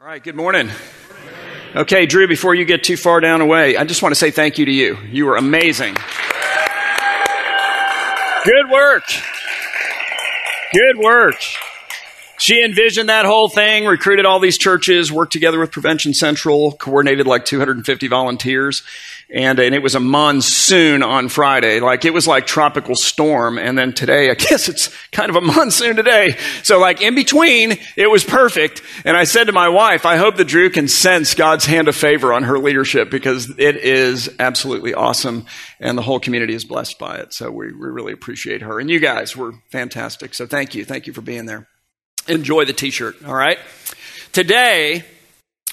All right, good morning. Okay, Drew, before you get too far down away, I just want to say thank you to you. You were amazing. Good work. Good work. She envisioned that whole thing, recruited all these churches, worked together with Prevention Central, coordinated like 250 volunteers and and it was a monsoon on Friday. Like it was like tropical storm, and then today, I guess it's kind of a monsoon today. So like in between, it was perfect. And I said to my wife, I hope that Drew can sense God's hand of favor on her leadership because it is absolutely awesome, and the whole community is blessed by it. So we, we really appreciate her, and you guys were fantastic. So thank you, thank you for being there. Enjoy the T-shirt. All right, today.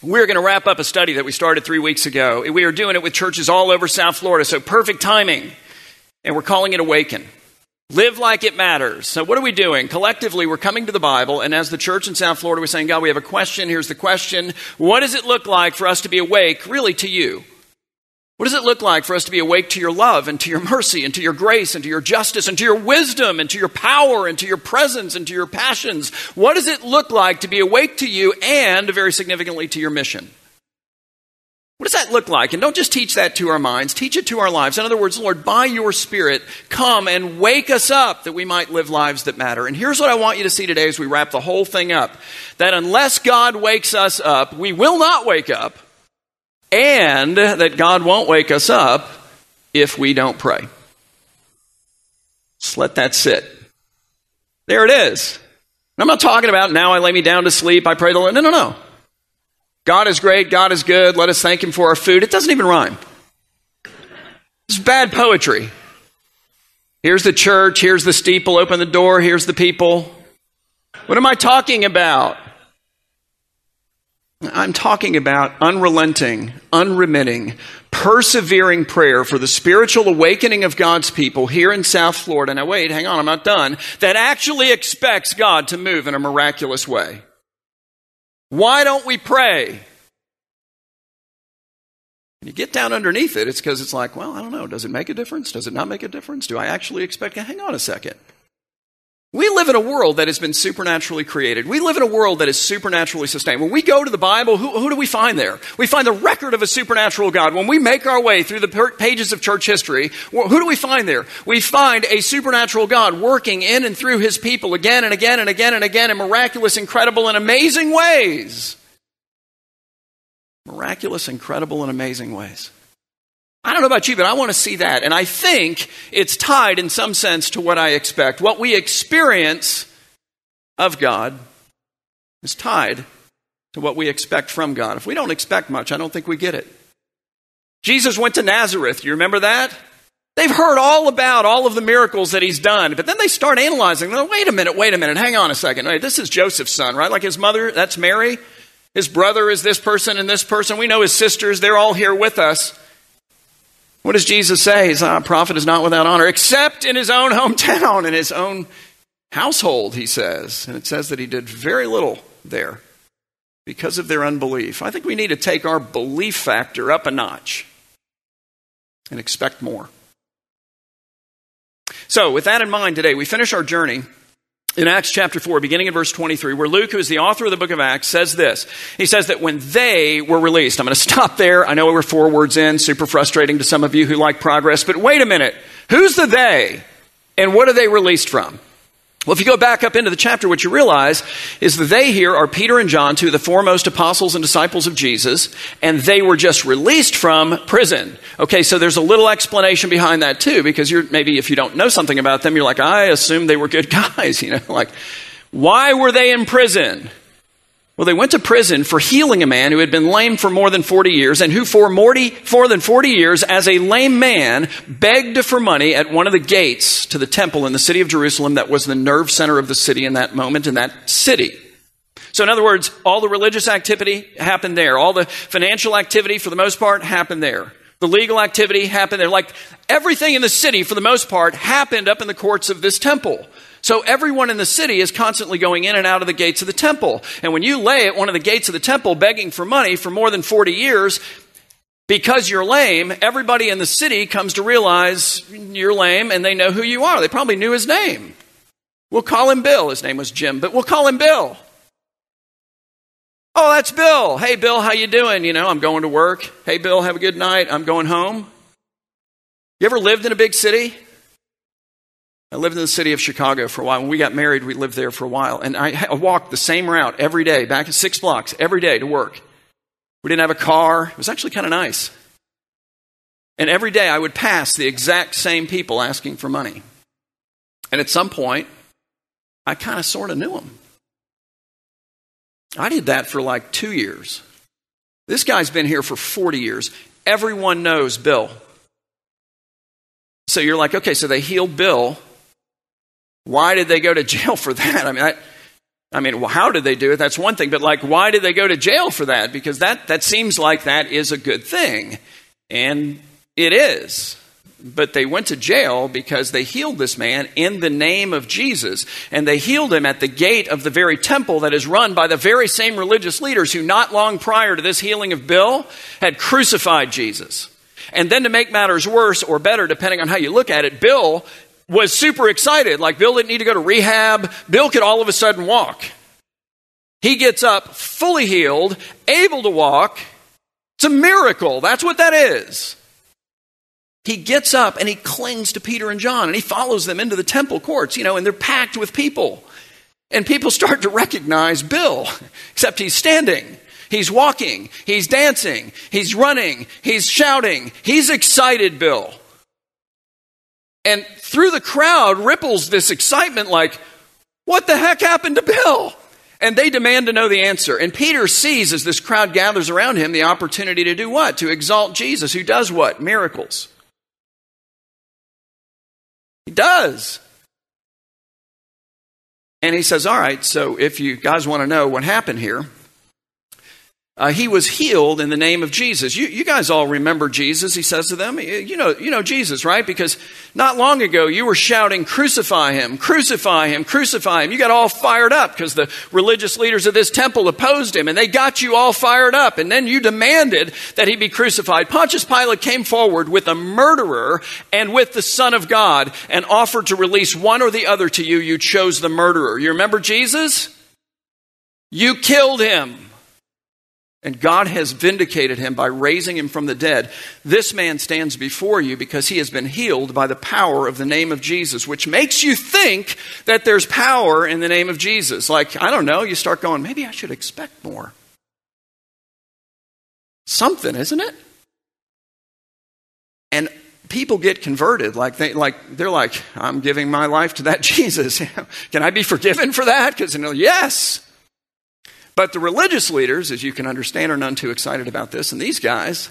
We're going to wrap up a study that we started three weeks ago. We are doing it with churches all over South Florida, so perfect timing. And we're calling it Awaken. Live like it matters. So, what are we doing? Collectively, we're coming to the Bible, and as the church in South Florida, we're saying, God, we have a question. Here's the question What does it look like for us to be awake, really, to you? What does it look like for us to be awake to your love and to your mercy and to your grace and to your justice and to your wisdom and to your power and to your presence and to your passions? What does it look like to be awake to you and, very significantly, to your mission? What does that look like? And don't just teach that to our minds, teach it to our lives. In other words, Lord, by your Spirit, come and wake us up that we might live lives that matter. And here's what I want you to see today as we wrap the whole thing up that unless God wakes us up, we will not wake up and that God won't wake us up if we don't pray. Just let that sit. There it is. I'm not talking about now I lay me down to sleep, I pray the Lord. No, no, no. God is great, God is good, let us thank Him for our food. It doesn't even rhyme. It's bad poetry. Here's the church, here's the steeple, open the door, here's the people. What am I talking about? I'm talking about unrelenting, unremitting, persevering prayer for the spiritual awakening of God's people here in South Florida. Now, wait, hang on, I'm not done. That actually expects God to move in a miraculous way. Why don't we pray? When you get down underneath it, it's because it's like, well, I don't know. Does it make a difference? Does it not make a difference? Do I actually expect? Hang on a second. We live in a world that has been supernaturally created. We live in a world that is supernaturally sustained. When we go to the Bible, who, who, do we find there? We find the record of a supernatural God. When we make our way through the pages of church history, who do we find there? We find a supernatural God working in and through his people again and again and again and again in miraculous, incredible, and amazing ways. Miraculous, incredible, and amazing ways. I don't know about you, but I want to see that. And I think it's tied in some sense to what I expect. What we experience of God is tied to what we expect from God. If we don't expect much, I don't think we get it. Jesus went to Nazareth. You remember that? They've heard all about all of the miracles that he's done, but then they start analyzing. They're, wait a minute, wait a minute, hang on a second. Wait, this is Joseph's son, right? Like his mother, that's Mary. His brother is this person and this person. We know his sisters, they're all here with us. What does Jesus say? He's a prophet is not without honor, except in his own hometown, in his own household, he says. And it says that he did very little there because of their unbelief. I think we need to take our belief factor up a notch and expect more. So, with that in mind today, we finish our journey in Acts chapter 4, beginning in verse 23, where Luke, who is the author of the book of Acts, says this. He says that when they were released, I'm going to stop there. I know we're four words in, super frustrating to some of you who like progress, but wait a minute. Who's the they? And what are they released from? Well, if you go back up into the chapter, what you realize is that they here are Peter and John, two of the foremost apostles and disciples of Jesus, and they were just released from prison. Okay, so there's a little explanation behind that too, because you're maybe if you don't know something about them, you're like, I assume they were good guys, you know, like, why were they in prison? Well, they went to prison for healing a man who had been lame for more than 40 years and who for more than 40 years as a lame man begged for money at one of the gates to the temple in the city of Jerusalem that was the nerve center of the city in that moment in that city. So in other words, all the religious activity happened there. All the financial activity for the most part happened there. The legal activity happened there. Like everything in the city for the most part happened up in the courts of this temple. So everyone in the city is constantly going in and out of the gates of the temple. And when you lay at one of the gates of the temple begging for money for more than 40 years, because you're lame, everybody in the city comes to realize you're lame and they know who you are. They probably knew his name. We'll call him Bill. His name was Jim, but we'll call him Bill. Oh, that's Bill. Hey, Bill, how you doing? You know, I'm going to work. Hey, Bill, have a good night. I'm going home. You ever lived in a big city? I lived in the city of Chicago for a while. When we got married, we lived there for a while. And I walked the same route every day, back six blocks, every day to work. We didn't have a car. It was actually kind of nice. And every day I would pass the exact same people asking for money. And at some point, I kind of sort of knew them. I did that for like two years. This guy's been here for 40 years. Everyone knows Bill. So you're like, okay, so they healed Bill. Why did they go to jail for that? I mean, I, I mean, well, how did they do it? That's one thing, but like, why did they go to jail for that? Because that, that seems like that is a good thing. And it is. But they went to jail because they healed this man in the name of Jesus. And they healed him at the gate of the very temple that is run by the very same religious leaders who, not long prior to this healing of Bill, had crucified Jesus. And then to make matters worse or better, depending on how you look at it, Bill was super excited. Like Bill didn't need to go to rehab. Bill could all of a sudden walk. He gets up fully healed, able to walk. It's a miracle. That's what that is he gets up and he clings to Peter and John and he follows them into the temple courts, you know, and they're packed with people. And people start to recognize Bill, except he's standing. He's walking. He's dancing. He's running. He's shouting. He's excited, Bill. And through the crowd ripples this excitement like, what the heck happened to Bill? And they demand to know the answer. And Peter sees as this crowd gathers around him the opportunity to do what? To exalt Jesus, who does what? Miracles. He does. And he says, All right, so if you guys want to know what happened here, uh, he was healed in the name of Jesus. You, you guys all remember Jesus, he says to them. You know, you know Jesus, right? Because not long ago you were shouting, Crucify him, crucify him, crucify him. You got all fired up because the religious leaders of this temple opposed him and they got you all fired up. And then you demanded that he be crucified. Pontius Pilate came forward with a murderer and with the Son of God and offered to release one or the other to you. You chose the murderer. You remember Jesus? You killed him. And God has vindicated him by raising him from the dead. This man stands before you because he has been healed by the power of the name of Jesus, which makes you think that there's power in the name of Jesus. Like, I don't know, you start going, maybe I should expect more. Something, isn't it? And people get converted like they like they're like i'm giving my life to that jesus can i be forgiven for that because you know yes but the religious leaders, as you can understand, are none too excited about this. And these guys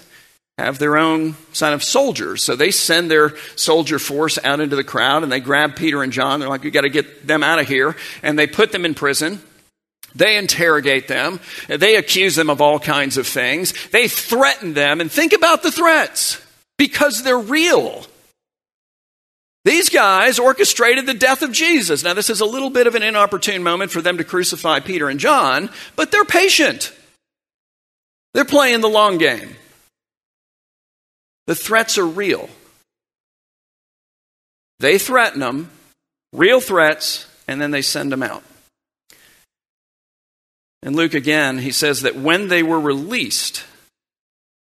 have their own sign of soldiers. So they send their soldier force out into the crowd and they grab Peter and John. They're like, we got to get them out of here. And they put them in prison. They interrogate them. They accuse them of all kinds of things. They threaten them. And think about the threats because they're real. These guys orchestrated the death of Jesus. Now, this is a little bit of an inopportune moment for them to crucify Peter and John, but they're patient. They're playing the long game. The threats are real. They threaten them, real threats, and then they send them out. In Luke again, he says that when they were released,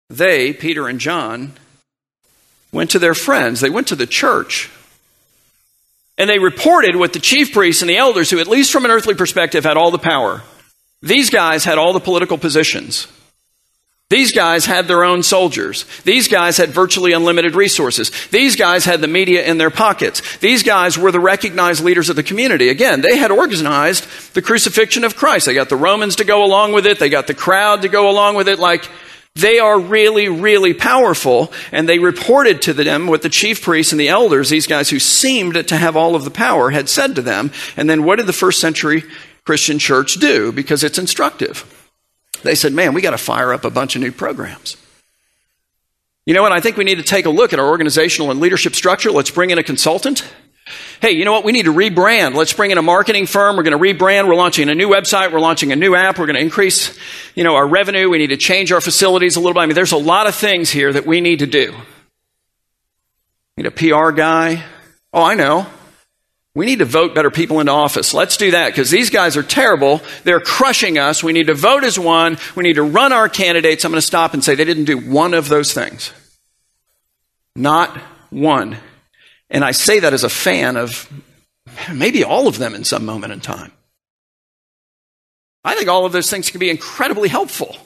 they, Peter and John, went to their friends. They went to the church and they reported what the chief priests and the elders, who, at least from an earthly perspective, had all the power. These guys had all the political positions. These guys had their own soldiers. These guys had virtually unlimited resources. These guys had the media in their pockets. These guys were the recognized leaders of the community. Again, they had organized the crucifixion of Christ. They got the Romans to go along with it. They got the crowd to go along with it. Like, they are really, really powerful, and they reported to them what the chief priests and the elders, these guys who seemed to have all of the power, had said to them. And then what did the first century Christian church do? Because it's instructive. They said, man, we got to fire up a bunch of new programs. You know what? I think we need to take a look at our organizational and leadership structure. Let's bring in a consultant hey, you know what? We need to rebrand. Let's bring in a marketing firm. We're going to rebrand. We're launching a new website. We're launching a new app. We're going to increase, you know, our revenue. We need to change our facilities a little bit. I mean, there's a lot of things here that we need to do. Need a PR guy. Oh, I know. We need to vote better people into office. Let's do that because these guys are terrible. They're crushing us. We need to vote as one. We need to run our candidates. I'm going to stop and say they didn't do one of those things. Not one. And I say that as a fan of maybe all of them in some moment in time. I think all of those things can be incredibly helpful.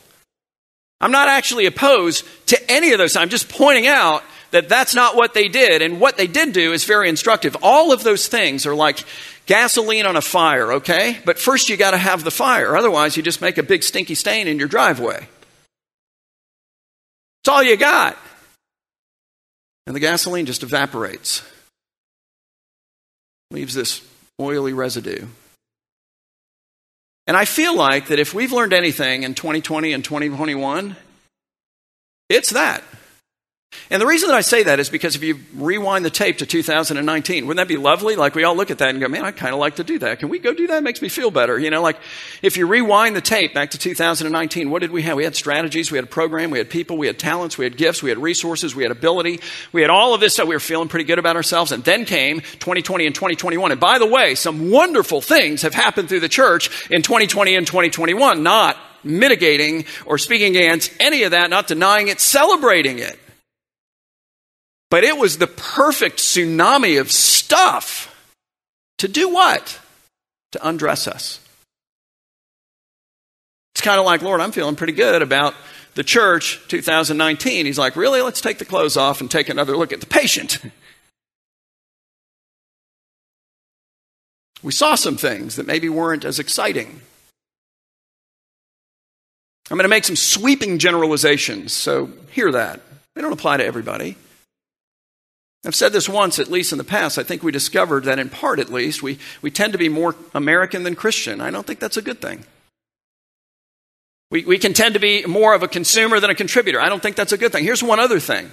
I'm not actually opposed to any of those. I'm just pointing out that that's not what they did. And what they did do is very instructive. All of those things are like gasoline on a fire, okay? But first you got to have the fire. Otherwise, you just make a big stinky stain in your driveway. It's all you got. And the gasoline just evaporates, leaves this oily residue. And I feel like that if we've learned anything in 2020 and 2021, it's that. And the reason that I say that is because if you rewind the tape to 2019, wouldn't that be lovely? Like we all look at that and go, man, I kind of like to do that. Can we go do that? It makes me feel better. You know, like if you rewind the tape back to 2019, what did we have? We had strategies, we had a program, we had people, we had talents, we had gifts, we had resources, we had ability, we had all of this stuff. We were feeling pretty good about ourselves. And then came 2020 and 2021. And by the way, some wonderful things have happened through the church in 2020 and 2021, not mitigating or speaking against any of that, not denying it, celebrating it. But it was the perfect tsunami of stuff to do what? To undress us. It's kind of like, Lord, I'm feeling pretty good about the church 2019. He's like, Really? Let's take the clothes off and take another look at the patient. We saw some things that maybe weren't as exciting. I'm going to make some sweeping generalizations, so hear that. They don't apply to everybody. I've said this once, at least in the past. I think we discovered that, in part at least, we, we tend to be more American than Christian. I don't think that's a good thing. We, we can tend to be more of a consumer than a contributor. I don't think that's a good thing. Here's one other thing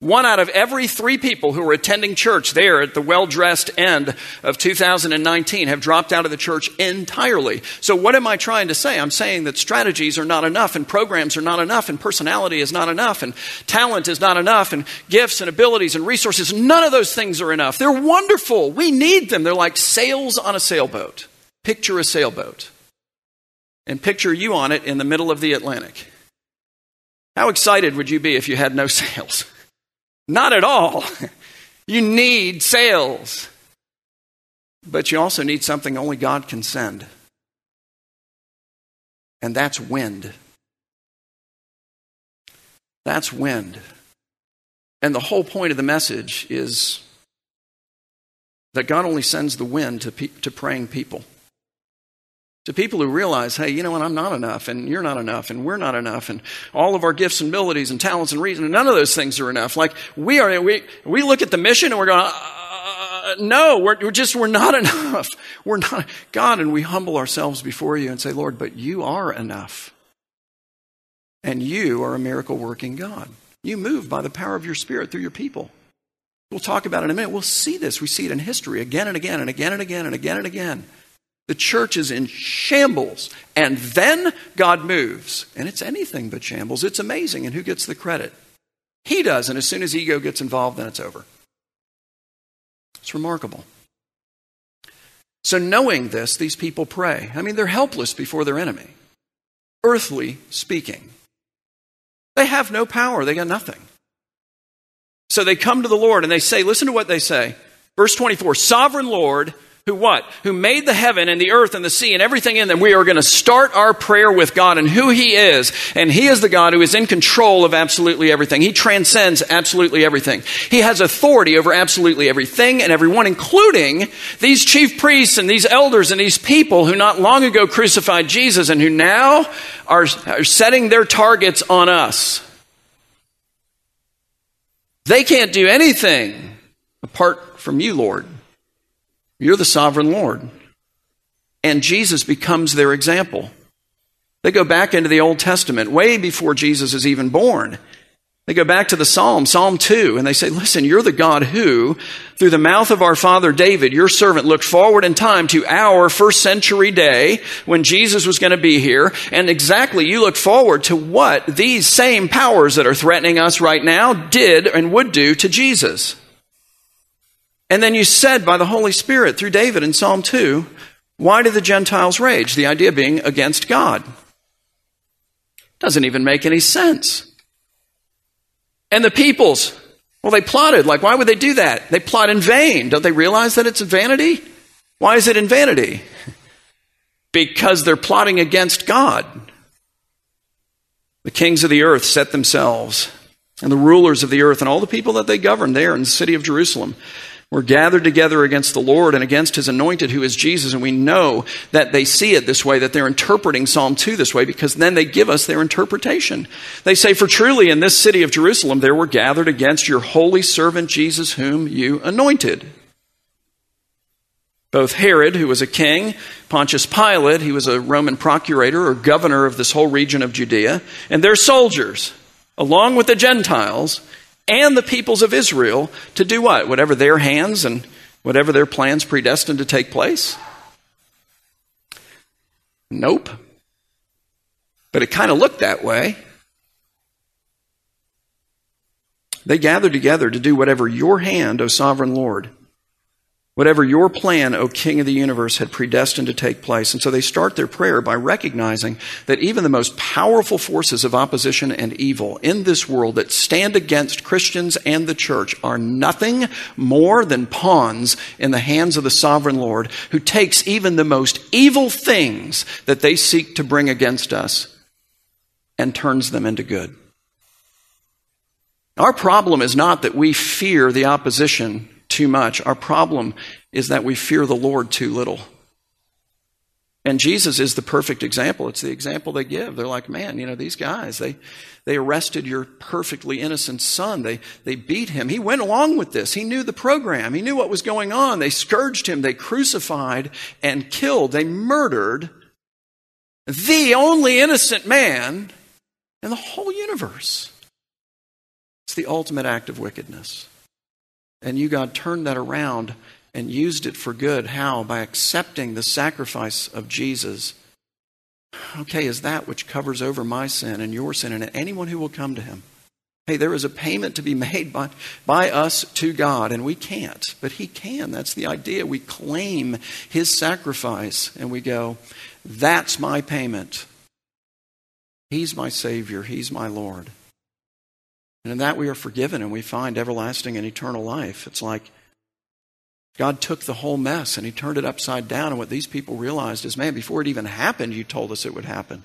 one out of every three people who were attending church there at the well dressed end of 2019 have dropped out of the church entirely. So, what am I trying to say? I'm saying that strategies are not enough, and programs are not enough, and personality is not enough, and talent is not enough, and gifts and abilities and resources. None of those things are enough. They're wonderful. We need them. They're like sails on a sailboat. Picture a sailboat, and picture you on it in the middle of the Atlantic. How excited would you be if you had no sails? Not at all. You need sails. But you also need something only God can send. And that's wind. That's wind. And the whole point of the message is that God only sends the wind to, pe- to praying people to people who realize, hey, you know what, I'm not enough, and you're not enough, and we're not enough, and all of our gifts and abilities and talents and reason, none of those things are enough. Like we are, we, we look at the mission and we're going, uh, no, we're, we're just, we're not enough. We're not, God, and we humble ourselves before you and say, Lord, but you are enough. And you are a miracle working God. You move by the power of your spirit through your people. We'll talk about it in a minute. We'll see this. We see it in history again and again and again and again and again and again. The church is in shambles. And then God moves. And it's anything but shambles. It's amazing. And who gets the credit? He does. And as soon as ego gets involved, then it's over. It's remarkable. So, knowing this, these people pray. I mean, they're helpless before their enemy, earthly speaking. They have no power, they got nothing. So they come to the Lord and they say, listen to what they say. Verse 24 Sovereign Lord, who what? Who made the heaven and the earth and the sea and everything in them. We are going to start our prayer with God and who He is. And He is the God who is in control of absolutely everything. He transcends absolutely everything. He has authority over absolutely everything and everyone, including these chief priests and these elders and these people who not long ago crucified Jesus and who now are, are setting their targets on us. They can't do anything apart from you, Lord. You're the sovereign Lord. And Jesus becomes their example. They go back into the Old Testament, way before Jesus is even born. They go back to the Psalm, Psalm 2, and they say, Listen, you're the God who, through the mouth of our father David, your servant, looked forward in time to our first century day when Jesus was going to be here. And exactly, you look forward to what these same powers that are threatening us right now did and would do to Jesus. And then you said by the Holy Spirit through David in Psalm 2, why do the Gentiles rage? The idea being against God. Doesn't even make any sense. And the peoples, well, they plotted. Like, why would they do that? They plot in vain. Don't they realize that it's vanity? Why is it in vanity? Because they're plotting against God. The kings of the earth set themselves, and the rulers of the earth, and all the people that they govern there in the city of Jerusalem were gathered together against the Lord and against his anointed, who is Jesus. And we know that they see it this way, that they're interpreting Psalm 2 this way, because then they give us their interpretation. They say, For truly in this city of Jerusalem there were gathered against your holy servant Jesus, whom you anointed. Both Herod, who was a king, Pontius Pilate, he was a Roman procurator or governor of this whole region of Judea, and their soldiers, along with the Gentiles, and the peoples of Israel to do what? Whatever their hands and whatever their plans predestined to take place? Nope. But it kind of looked that way. They gathered together to do whatever your hand, O sovereign Lord, whatever your plan, O King of the universe, had predestined to take place. And so they start their prayer by recognizing that even the most powerful forces of opposition and evil in this world that stand against Christians and the church are nothing more than pawns in the hands of the sovereign Lord who takes even the most evil things that they seek to bring against us and turns them into good. Our problem is not that we fear the opposition too much. Our problem is that we fear the Lord too little. And Jesus is the perfect example. It's the example they give. They're like, man, you know, these guys, they, they arrested your perfectly innocent son. They, they beat him. He went along with this. He knew the program. He knew what was going on. They scourged him. They crucified and killed. They murdered the only innocent man in the whole universe. It's the ultimate act of wickedness. And you, God, turned that around and used it for good. How? By accepting the sacrifice of Jesus. Okay, is that which covers over my sin and your sin and anyone who will come to him? Hey, there is a payment to be made by, by us to God, and we can't, but He can. That's the idea. We claim His sacrifice and we go, That's my payment. He's my Savior, He's my Lord. And in that we are forgiven and we find everlasting and eternal life. It's like God took the whole mess and he turned it upside down. And what these people realized is, man, before it even happened, you told us it would happen.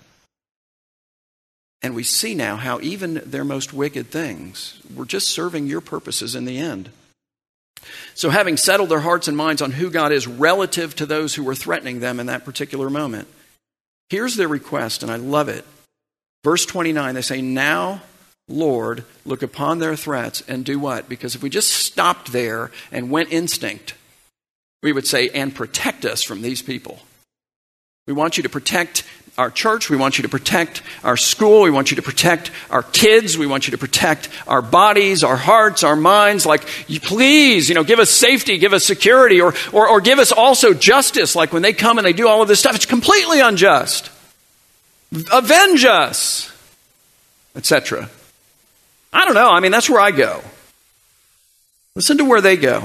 And we see now how even their most wicked things were just serving your purposes in the end. So, having settled their hearts and minds on who God is relative to those who were threatening them in that particular moment, here's their request, and I love it. Verse 29, they say, Now Lord, look upon their threats and do what? Because if we just stopped there and went instinct, we would say, and protect us from these people. We want you to protect our church. We want you to protect our school. We want you to protect our kids. We want you to protect our bodies, our hearts, our minds. Like, please, you know, give us safety, give us security, or, or, or give us also justice. Like when they come and they do all of this stuff, it's completely unjust. Avenge us, etc. I don't know. I mean, that's where I go. Listen to where they go.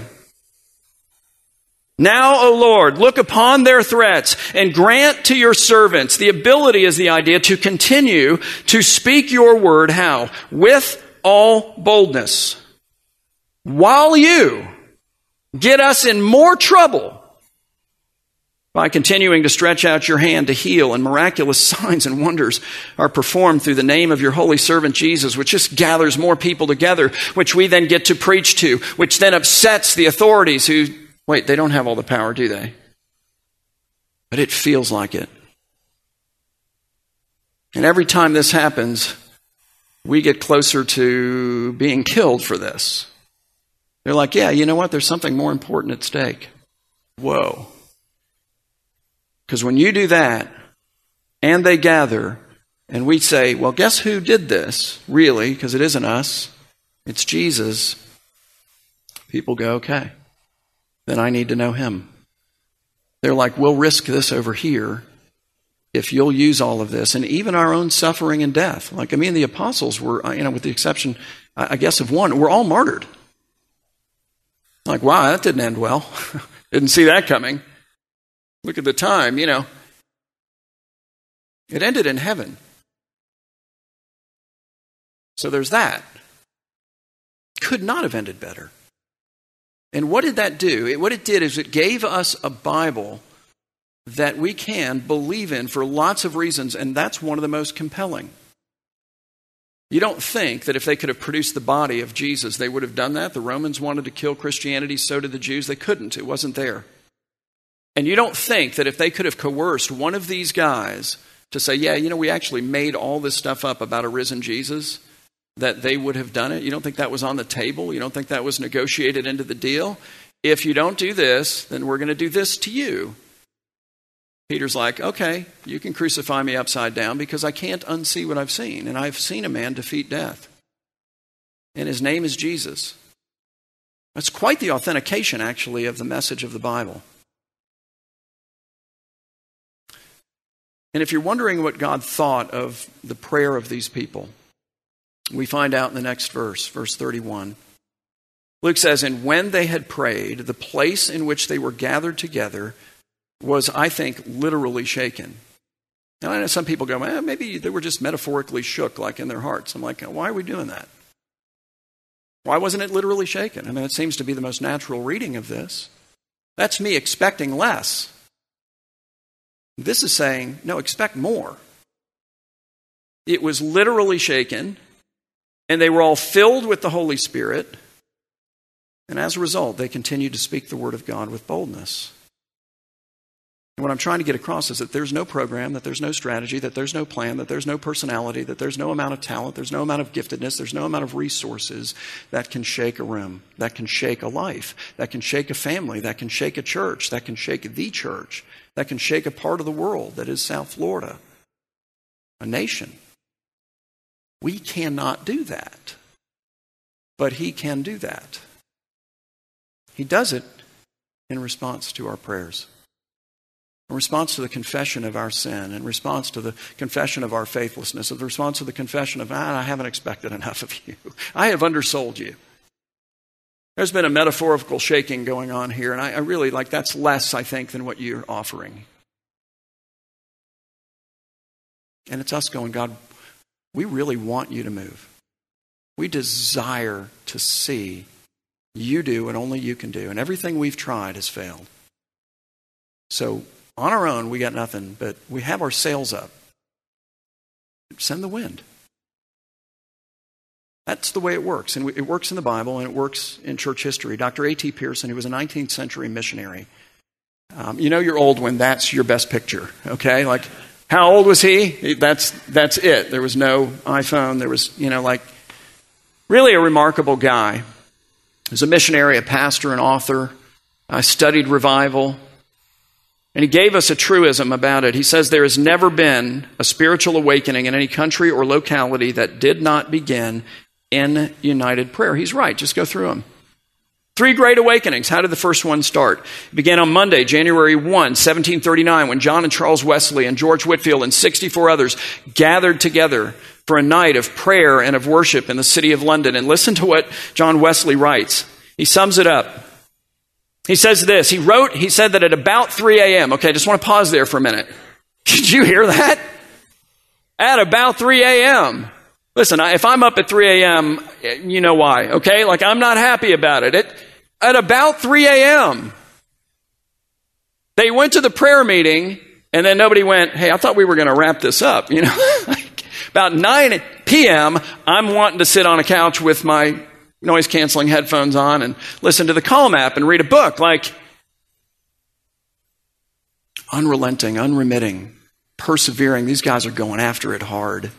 Now, O Lord, look upon their threats and grant to your servants the ability is the idea to continue to speak your word. How? With all boldness. While you get us in more trouble by continuing to stretch out your hand to heal, and miraculous signs and wonders are performed through the name of your holy servant Jesus, which just gathers more people together, which we then get to preach to, which then upsets the authorities who, wait, they don't have all the power, do they? But it feels like it. And every time this happens, we get closer to being killed for this. They're like, yeah, you know what? There's something more important at stake. Whoa. Because when you do that, and they gather, and we say, well, guess who did this, really? Because it isn't us, it's Jesus. People go, okay, then I need to know him. They're like, we'll risk this over here if you'll use all of this, and even our own suffering and death. Like, I mean, the apostles were, uh, you know, with the exception, I guess, of one, we're all martyred. Like, wow, that didn't end well. didn't see that coming. Look at the time, you know. It ended in heaven. So there's that. Could not have ended better. And what did that do? It, what it did is it gave us a Bible that we can believe in for lots of reasons, and that's one of the most compelling. You don't think that if they could have produced the body of Jesus, they would have done that? The Romans wanted to kill Christianity, so did the Jews. They couldn't, it wasn't there. And you don't think that if they could have coerced one of these guys to say, yeah, you know, we actually made all this stuff up about a risen Jesus, that they would have done it? You don't think that was on the table? You don't think that was negotiated into the deal? If you don't do this, then we're going to do this to you. Peter's like, okay, you can crucify me upside down because I can't unsee what I've seen. And I've seen a man defeat death. And his name is Jesus. That's quite the authentication, actually, of the message of the Bible. And if you're wondering what God thought of the prayer of these people, we find out in the next verse, verse 31. Luke says, And when they had prayed, the place in which they were gathered together was, I think, literally shaken. Now, I know some people go, eh, maybe they were just metaphorically shook, like in their hearts. I'm like, why are we doing that? Why wasn't it literally shaken? I mean, it seems to be the most natural reading of this. That's me expecting less. This is saying, no, expect more. It was literally shaken, and they were all filled with the Holy Spirit. And as a result, they continued to speak the word of God with boldness. And what I'm trying to get across is that there's no program, that there's no strategy, that there's no plan, that there's no personality, that there's no amount of talent, there's no amount of giftedness, there's no amount of resources that can shake a room, that can shake a life, that can shake a family, that can shake a church, that can shake the church, that can shake a part of the world that is South Florida, a nation. We cannot do that. But He can do that. He does it in response to our prayers in response to the confession of our sin, in response to the confession of our faithlessness, in response to the confession of, ah, I haven't expected enough of you. I have undersold you. There's been a metaphorical shaking going on here, and I, I really like that's less, I think, than what you're offering. And it's us going, God, we really want you to move. We desire to see you do what only you can do. And everything we've tried has failed. So on our own, we got nothing, but we have our sails up. Send the wind. That's the way it works. And it works in the Bible and it works in church history. Dr. A.T. Pierson, who was a 19th century missionary, um, you know you're old when that's your best picture, okay? Like, how old was he? That's, that's it. There was no iPhone. There was, you know, like, really a remarkable guy. He was a missionary, a pastor, an author. I studied revival. And he gave us a truism about it. He says there has never been a spiritual awakening in any country or locality that did not begin in united prayer. He's right. Just go through them. Three great awakenings. How did the first one start? It began on Monday, January 1, 1739, when John and Charles Wesley and George Whitefield and 64 others gathered together for a night of prayer and of worship in the city of London. And listen to what John Wesley writes. He sums it up. He says this. He wrote, he said that at about 3 a.m. Okay, I just want to pause there for a minute. Did you hear that? At about 3 a.m. Listen, if I'm up at 3 a.m., you know why, okay? Like, I'm not happy about it. it at about 3 a.m., they went to the prayer meeting, and then nobody went, hey, I thought we were going to wrap this up, you know? about 9 p.m., I'm wanting to sit on a couch with my noise canceling headphones on and listen to the Calm app and read a book. Like, unrelenting, unremitting, persevering. These guys are going after it hard.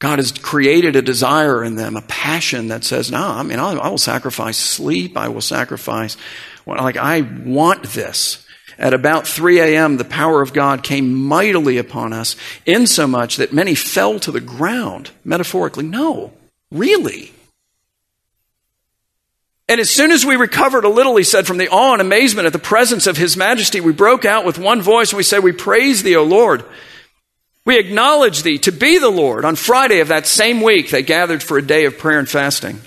God has created a desire in them, a passion that says, no, I mean, I will sacrifice sleep. I will sacrifice, like, I want this. At about 3 a.m., the power of God came mightily upon us, insomuch that many fell to the ground, metaphorically. No, really. And as soon as we recovered a little, he said, from the awe and amazement at the presence of his majesty, we broke out with one voice and we said, We praise thee, O Lord. We acknowledge thee to be the Lord. On Friday of that same week, they gathered for a day of prayer and fasting.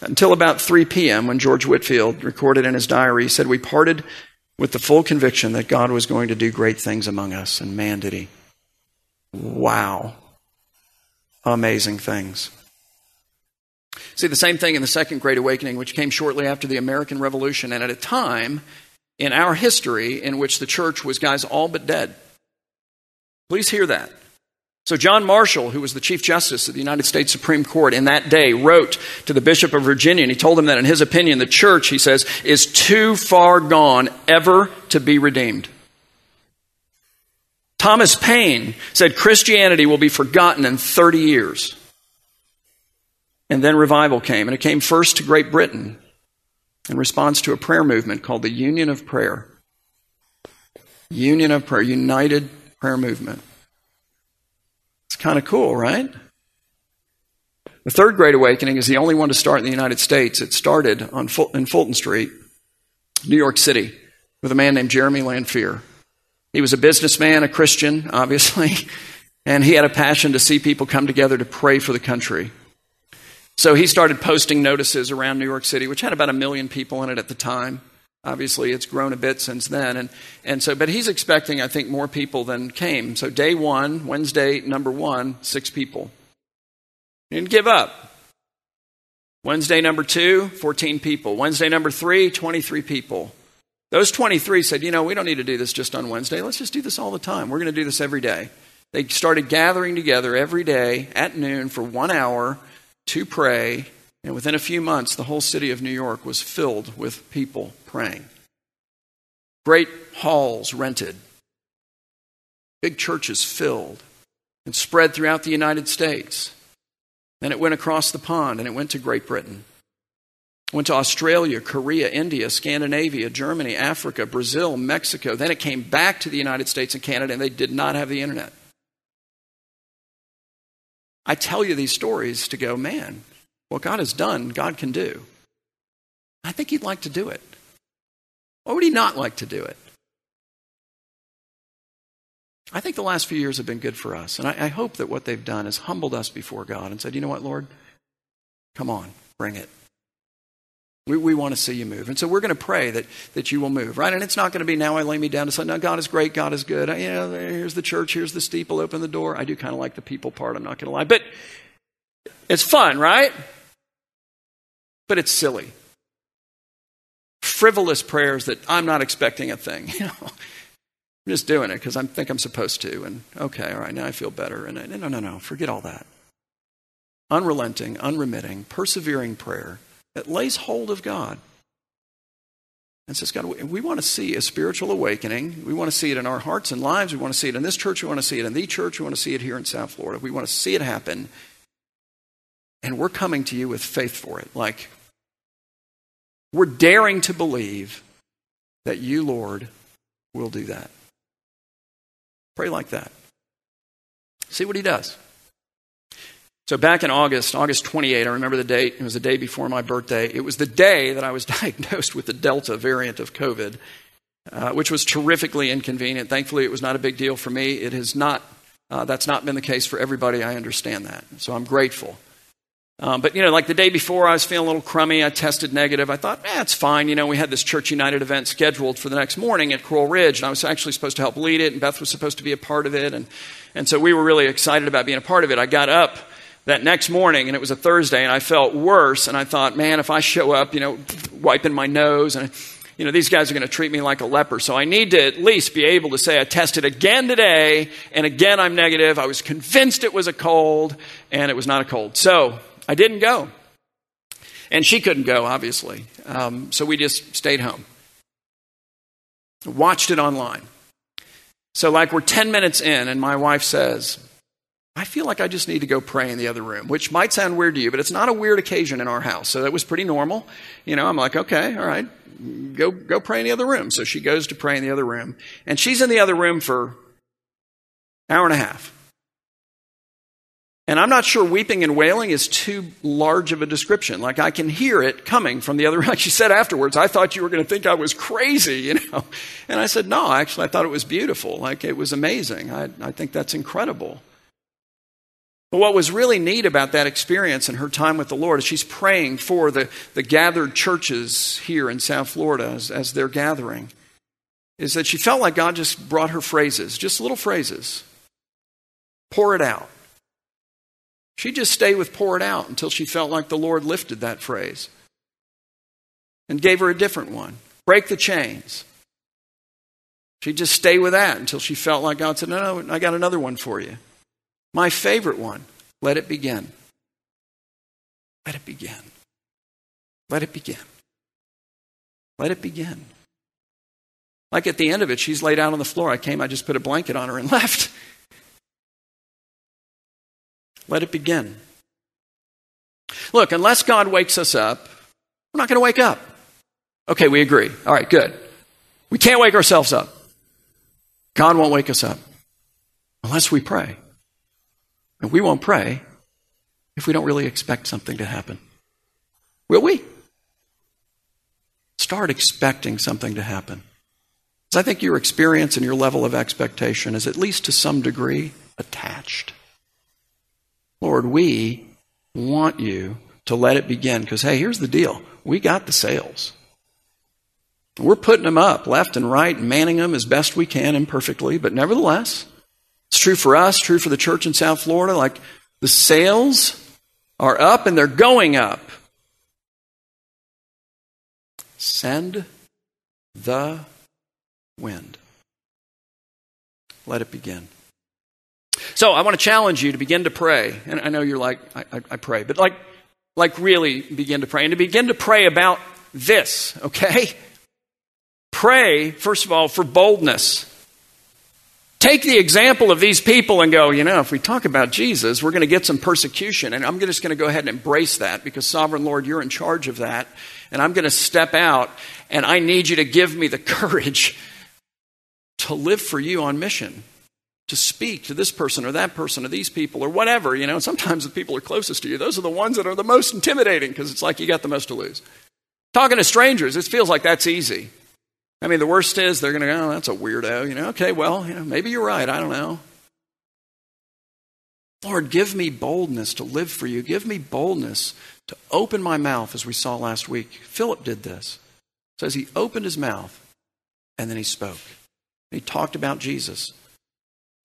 Until about 3 p.m., when George Whitefield recorded in his diary, he said, We parted with the full conviction that God was going to do great things among us, and man, did he. Wow. Amazing things. See, the same thing in the Second Great Awakening, which came shortly after the American Revolution, and at a time in our history in which the church was, guys, all but dead. Please hear that. So, John Marshall, who was the Chief Justice of the United States Supreme Court in that day, wrote to the Bishop of Virginia, and he told him that, in his opinion, the church, he says, is too far gone ever to be redeemed. Thomas Paine said Christianity will be forgotten in 30 years. And then revival came, and it came first to Great Britain in response to a prayer movement called the Union of Prayer. Union of Prayer, United Prayer Movement. It's kind of cool, right? The third Great Awakening is the only one to start in the United States. It started on Ful- in Fulton Street, New York City, with a man named Jeremy Lanphier. He was a businessman, a Christian, obviously, and he had a passion to see people come together to pray for the country. So he started posting notices around New York City, which had about a million people in it at the time. Obviously, it's grown a bit since then. And, and so, but he's expecting, I think, more people than came. So, day one, Wednesday, number one, six people. He didn't give up. Wednesday, number two, 14 people. Wednesday, number three, 23 people. Those 23 said, you know, we don't need to do this just on Wednesday. Let's just do this all the time. We're going to do this every day. They started gathering together every day at noon for one hour to pray, and within a few months, the whole city of New York was filled with people praying. Great halls rented, big churches filled, and spread throughout the United States. Then it went across the pond and it went to Great Britain. went to Australia, Korea, India, Scandinavia, Germany, Africa, Brazil, Mexico. Then it came back to the United States and Canada, and they did not have the internet. I tell you these stories to go, man, what God has done, God can do. I think He'd like to do it. Why would He not like to do it? I think the last few years have been good for us. And I, I, hope that what they've done is humbled us before God and said, you know what, Lord? Come on, bring it. We, we want to see you move. And so we're going to pray that, that you will move, right? And it's not going to be now I lay me down to say, no, God is great, God is good. You know, here's the church, here's the steeple, open the door. I do kind of like the people part, I'm not going to lie. But it's fun, right? But it's silly. Frivolous prayers that I'm not expecting a thing, you know. I'm just doing it because I think I'm supposed to. And okay, all right, now I feel better. And I, no, no, no, forget all that. Unrelenting, unremitting, persevering prayer that lays hold of God and says, God, we want to see a spiritual awakening. We want to see it in our hearts and lives. We want to see it in this church. We want to see it in the church. We want to see it here in South Florida. We want to see it happen. And we're coming to you with faith for it. Like, we're daring to believe that you, Lord, will do that. Pray like that. See what he does. So back in August, August 28, I remember the date. It was the day before my birthday. It was the day that I was diagnosed with the Delta variant of COVID, uh, which was terrifically inconvenient. Thankfully, it was not a big deal for me. It has not. Uh, that's not been the case for everybody. I understand that, so I'm grateful. Um, but you know, like the day before, I was feeling a little crummy. I tested negative. I thought, eh, it's fine. You know, we had this Church United event scheduled for the next morning at Coral Ridge, and I was actually supposed to help lead it, and Beth was supposed to be a part of it, and and so we were really excited about being a part of it. I got up that next morning, and it was a Thursday, and I felt worse. And I thought, man, if I show up, you know, wiping my nose, and, you know, these guys are going to treat me like a leper. So I need to at least be able to say I tested again today, and again I'm negative. I was convinced it was a cold, and it was not a cold. So I didn't go. And she couldn't go, obviously. Um, so we just stayed home. Watched it online. So, like, we're 10 minutes in, and my wife says, I feel like I just need to go pray in the other room, which might sound weird to you, but it's not a weird occasion in our house. So that was pretty normal. You know, I'm like, okay, all right, go, go pray in the other room. So she goes to pray in the other room. And she's in the other room for hour and a half. And I'm not sure weeping and wailing is too large of a description. Like I can hear it coming from the other room. Like she said afterwards, I thought you were going to think I was crazy, you know. And I said, no, actually, I thought it was beautiful. Like it was amazing. I, I think that's incredible. But what was really neat about that experience and her time with the Lord is she's praying for the, the gathered churches here in South Florida as, as they're gathering, is that she felt like God just brought her phrases, just little phrases. Pour it out. She just stayed with pour it out until she felt like the Lord lifted that phrase and gave her a different one. Break the chains. She'd just stay with that until she felt like God said, No, no, I got another one for you. My favorite one let it begin. Let it begin. Let it begin. Let it begin. Like at the end of it, she's laid out on the floor. I came, I just put a blanket on her and left. Let it begin. Look, unless God wakes us up, we're not going to wake up. Okay, we agree. All right, good. We can't wake ourselves up. God won't wake us up unless we pray. And we won't pray if we don't really expect something to happen. Will we? Start expecting something to happen. Because I think your experience and your level of expectation is, at least to some degree, attached. Lord, we want you to let it begin because, hey, here's the deal we got the sails. We're putting them up left and right, manning them as best we can imperfectly, but nevertheless, it's true for us, true for the church in South Florida. Like the sails are up and they're going up. Send the wind. Let it begin. So I want to challenge you to begin to pray. And I know you're like, I, I, I pray, but like, like really begin to pray and to begin to pray about this, okay? Pray, first of all, for boldness. Take the example of these people and go, you know, if we talk about Jesus, we're going to get some persecution. And I'm just going to go ahead and embrace that because, Sovereign Lord, you're in charge of that. And I'm going to step out and I need you to give me the courage to live for you on mission to speak to this person or that person or these people or whatever. You know, sometimes the people are closest to you, those are the ones that are the most intimidating because it's like you got the most to lose. Talking to strangers, it feels like that's easy. I mean, the worst is they're going to go, oh, that's a weirdo. You know, okay, well, you know, maybe you're right. I don't know. Lord, give me boldness to live for you. Give me boldness to open my mouth, as we saw last week. Philip did this. It says he opened his mouth and then he spoke. He talked about Jesus.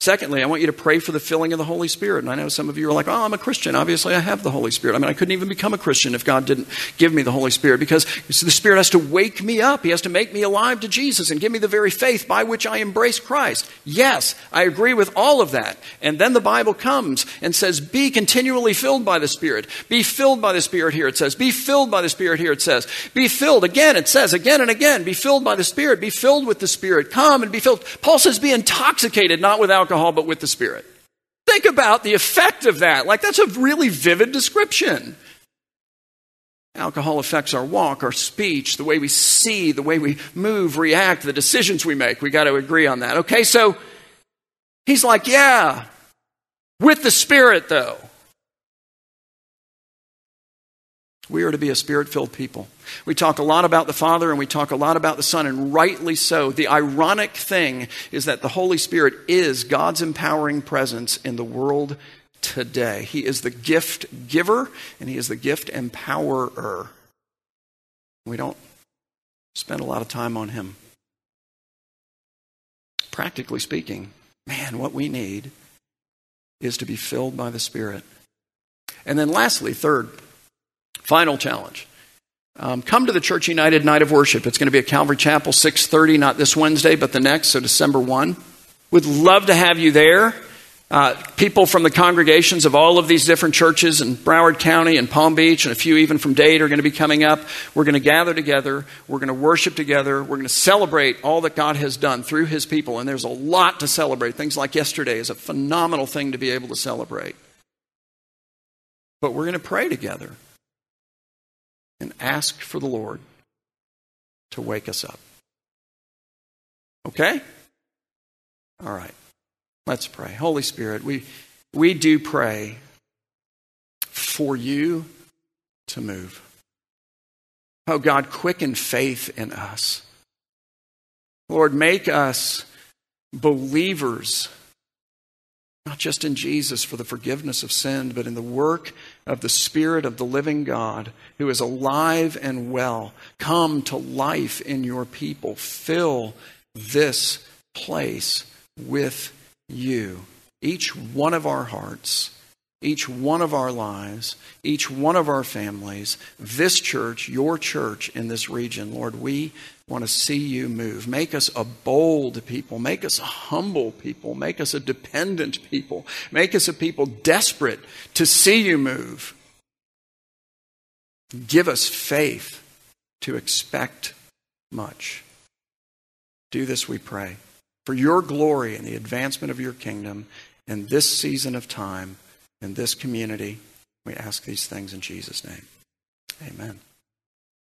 Secondly, I want you to pray for the filling of the Holy Spirit. And I know some of you are like, oh, I'm a Christian. Obviously, I have the Holy Spirit. I mean, I couldn't even become a Christian if God didn't give me the Holy Spirit because the Spirit has to wake me up. He has to make me alive to Jesus and give me the very faith by which I embrace Christ. Yes, I agree with all of that. And then the Bible comes and says, be continually filled by the Spirit. Be filled by the Spirit here, it says. Be filled by the Spirit here, it says. Be filled. Again, it says again and again. Be filled by the Spirit. Be filled with the Spirit. Come and be filled. Paul says, be intoxicated, not with alcohol but with the Spirit. Think about the effect of that. Like, that's a really vivid description. Alcohol affects our walk, our speech, the way we see, the way we move, react, the decisions we make. We got to agree on that. Okay, so he's like, yeah, with the Spirit, though. We are to be a spirit filled people. We talk a lot about the Father and we talk a lot about the Son, and rightly so. The ironic thing is that the Holy Spirit is God's empowering presence in the world today. He is the gift giver and He is the gift empowerer. We don't spend a lot of time on Him. Practically speaking, man, what we need is to be filled by the Spirit. And then, lastly, third, Final challenge. Um, come to the Church United Night of Worship. It's going to be at Calvary Chapel, 6.30, not this Wednesday, but the next, so December 1. We'd love to have you there. Uh, people from the congregations of all of these different churches in Broward County and Palm Beach, and a few even from Dade, are going to be coming up. We're going to gather together. We're going to worship together. We're going to celebrate all that God has done through His people. And there's a lot to celebrate. Things like yesterday is a phenomenal thing to be able to celebrate. But we're going to pray together and ask for the Lord to wake us up. Okay? All right. Let's pray. Holy Spirit, we, we do pray for you to move. Oh God, quicken faith in us. Lord, make us believers not just in Jesus for the forgiveness of sin, but in the work of the Spirit of the living God who is alive and well. Come to life in your people. Fill this place with you. Each one of our hearts, each one of our lives, each one of our families, this church, your church in this region, Lord, we want to see you move. Make us a bold people. Make us a humble people. Make us a dependent people. Make us a people desperate to see you move. Give us faith to expect much. Do this, we pray, for your glory and the advancement of your kingdom in this season of time, in this community. We ask these things in Jesus' name. Amen.